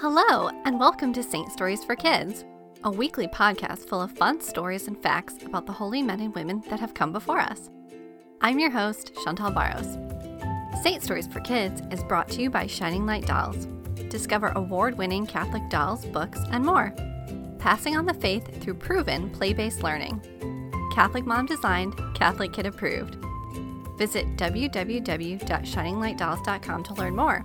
Hello, and welcome to Saint Stories for Kids, a weekly podcast full of fun stories and facts about the holy men and women that have come before us. I'm your host, Chantal Barros. Saint Stories for Kids is brought to you by Shining Light Dolls. Discover award winning Catholic dolls, books, and more. Passing on the faith through proven play based learning. Catholic mom designed, Catholic kid approved. Visit www.shininglightdolls.com to learn more.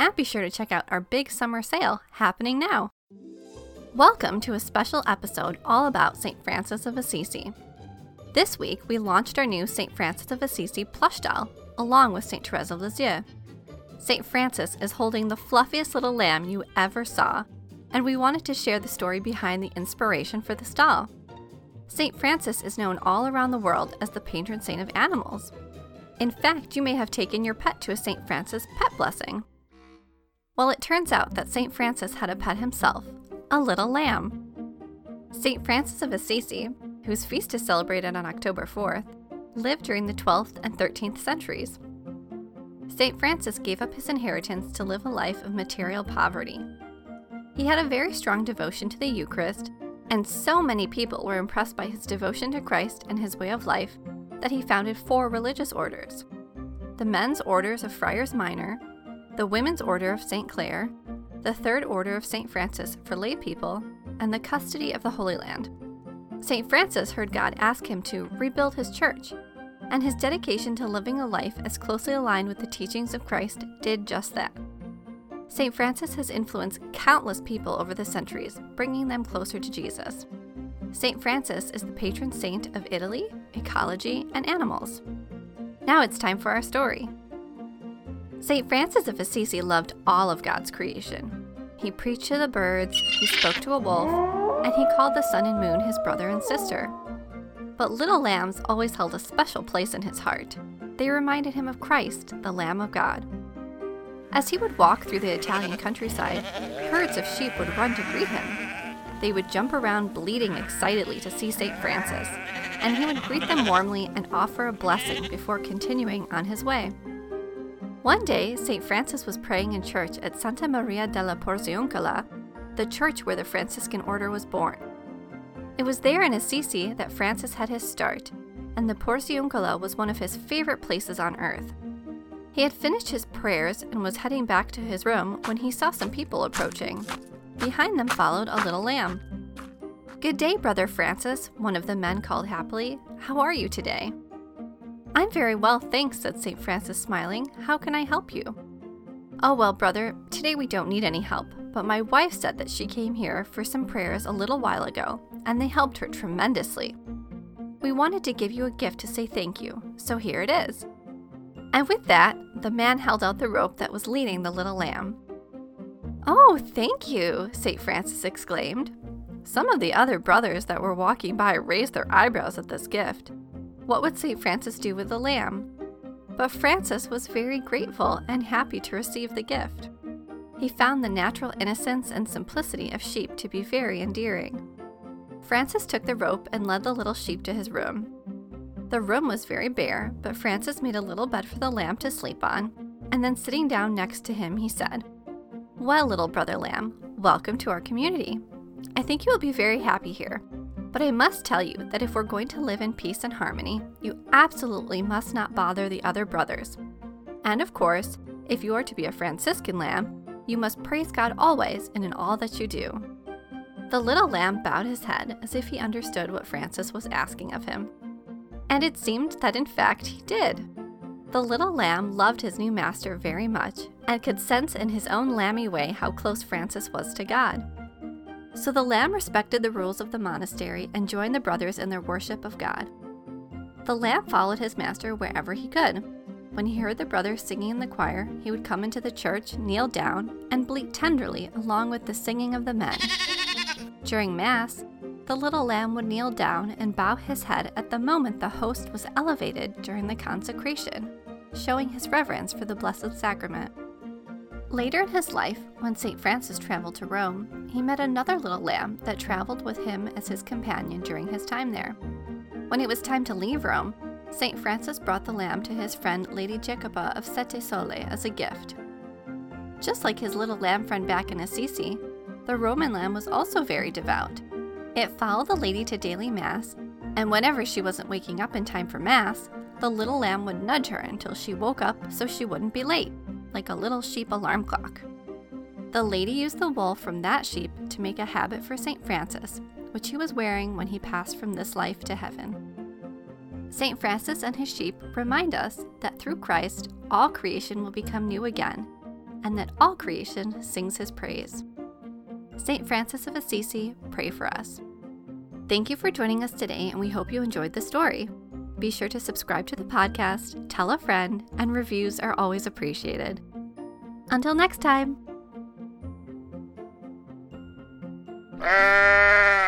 And be sure to check out our big summer sale happening now. Welcome to a special episode all about St. Francis of Assisi. This week, we launched our new St. Francis of Assisi plush doll, along with St. Therese of Lisieux. St. Francis is holding the fluffiest little lamb you ever saw, and we wanted to share the story behind the inspiration for this doll. St. Francis is known all around the world as the patron saint of animals. In fact, you may have taken your pet to a St. Francis pet blessing. Well, it turns out that St. Francis had a pet himself, a little lamb. St. Francis of Assisi, whose feast is celebrated on October 4th, lived during the 12th and 13th centuries. St. Francis gave up his inheritance to live a life of material poverty. He had a very strong devotion to the Eucharist, and so many people were impressed by his devotion to Christ and his way of life that he founded four religious orders the men's orders of Friars Minor, the Women's Order of St. Clare, the Third Order of St. Francis for lay people, and the Custody of the Holy Land. St. Francis heard God ask him to rebuild his church, and his dedication to living a life as closely aligned with the teachings of Christ did just that. St. Francis has influenced countless people over the centuries, bringing them closer to Jesus. St. Francis is the patron saint of Italy, ecology, and animals. Now it's time for our story. St. Francis of Assisi loved all of God's creation. He preached to the birds, he spoke to a wolf, and he called the sun and moon his brother and sister. But little lambs always held a special place in his heart. They reminded him of Christ, the Lamb of God. As he would walk through the Italian countryside, herds of sheep would run to greet him. They would jump around bleating excitedly to see St. Francis, and he would greet them warmly and offer a blessing before continuing on his way. One day, St. Francis was praying in church at Santa Maria della Porziuncola, the church where the Franciscan order was born. It was there in Assisi that Francis had his start, and the Porziuncola was one of his favorite places on earth. He had finished his prayers and was heading back to his room when he saw some people approaching. Behind them followed a little lamb. Good day, Brother Francis, one of the men called happily. How are you today? I'm very well, thanks, said St. Francis, smiling. How can I help you? Oh, well, brother, today we don't need any help, but my wife said that she came here for some prayers a little while ago, and they helped her tremendously. We wanted to give you a gift to say thank you, so here it is. And with that, the man held out the rope that was leading the little lamb. Oh, thank you, St. Francis exclaimed. Some of the other brothers that were walking by raised their eyebrows at this gift. What would St. Francis do with the lamb? But Francis was very grateful and happy to receive the gift. He found the natural innocence and simplicity of sheep to be very endearing. Francis took the rope and led the little sheep to his room. The room was very bare, but Francis made a little bed for the lamb to sleep on, and then sitting down next to him, he said, Well, little brother lamb, welcome to our community. I think you will be very happy here. But I must tell you that if we're going to live in peace and harmony, you absolutely must not bother the other brothers. And of course, if you are to be a Franciscan lamb, you must praise God always and in all that you do. The little lamb bowed his head as if he understood what Francis was asking of him. And it seemed that in fact he did. The little lamb loved his new master very much and could sense in his own lammy way how close Francis was to God. So the lamb respected the rules of the monastery and joined the brothers in their worship of God. The lamb followed his master wherever he could. When he heard the brothers singing in the choir, he would come into the church, kneel down, and bleat tenderly along with the singing of the men. During Mass, the little lamb would kneel down and bow his head at the moment the host was elevated during the consecration, showing his reverence for the Blessed Sacrament. Later in his life, when St. Francis traveled to Rome, he met another little lamb that traveled with him as his companion during his time there. When it was time to leave Rome, St. Francis brought the lamb to his friend Lady Jacoba of Sette Sole as a gift. Just like his little lamb friend back in Assisi, the Roman lamb was also very devout. It followed the lady to daily Mass, and whenever she wasn't waking up in time for Mass, the little lamb would nudge her until she woke up so she wouldn't be late, like a little sheep alarm clock. The lady used the wool from that sheep to make a habit for St. Francis, which he was wearing when he passed from this life to heaven. St. Francis and his sheep remind us that through Christ, all creation will become new again, and that all creation sings his praise. St. Francis of Assisi, pray for us. Thank you for joining us today, and we hope you enjoyed the story. Be sure to subscribe to the podcast, tell a friend, and reviews are always appreciated. Until next time! Ah.